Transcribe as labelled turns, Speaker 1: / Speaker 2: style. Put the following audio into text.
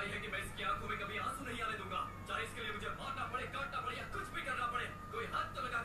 Speaker 1: भाई है कि मैं इसकी आँखों में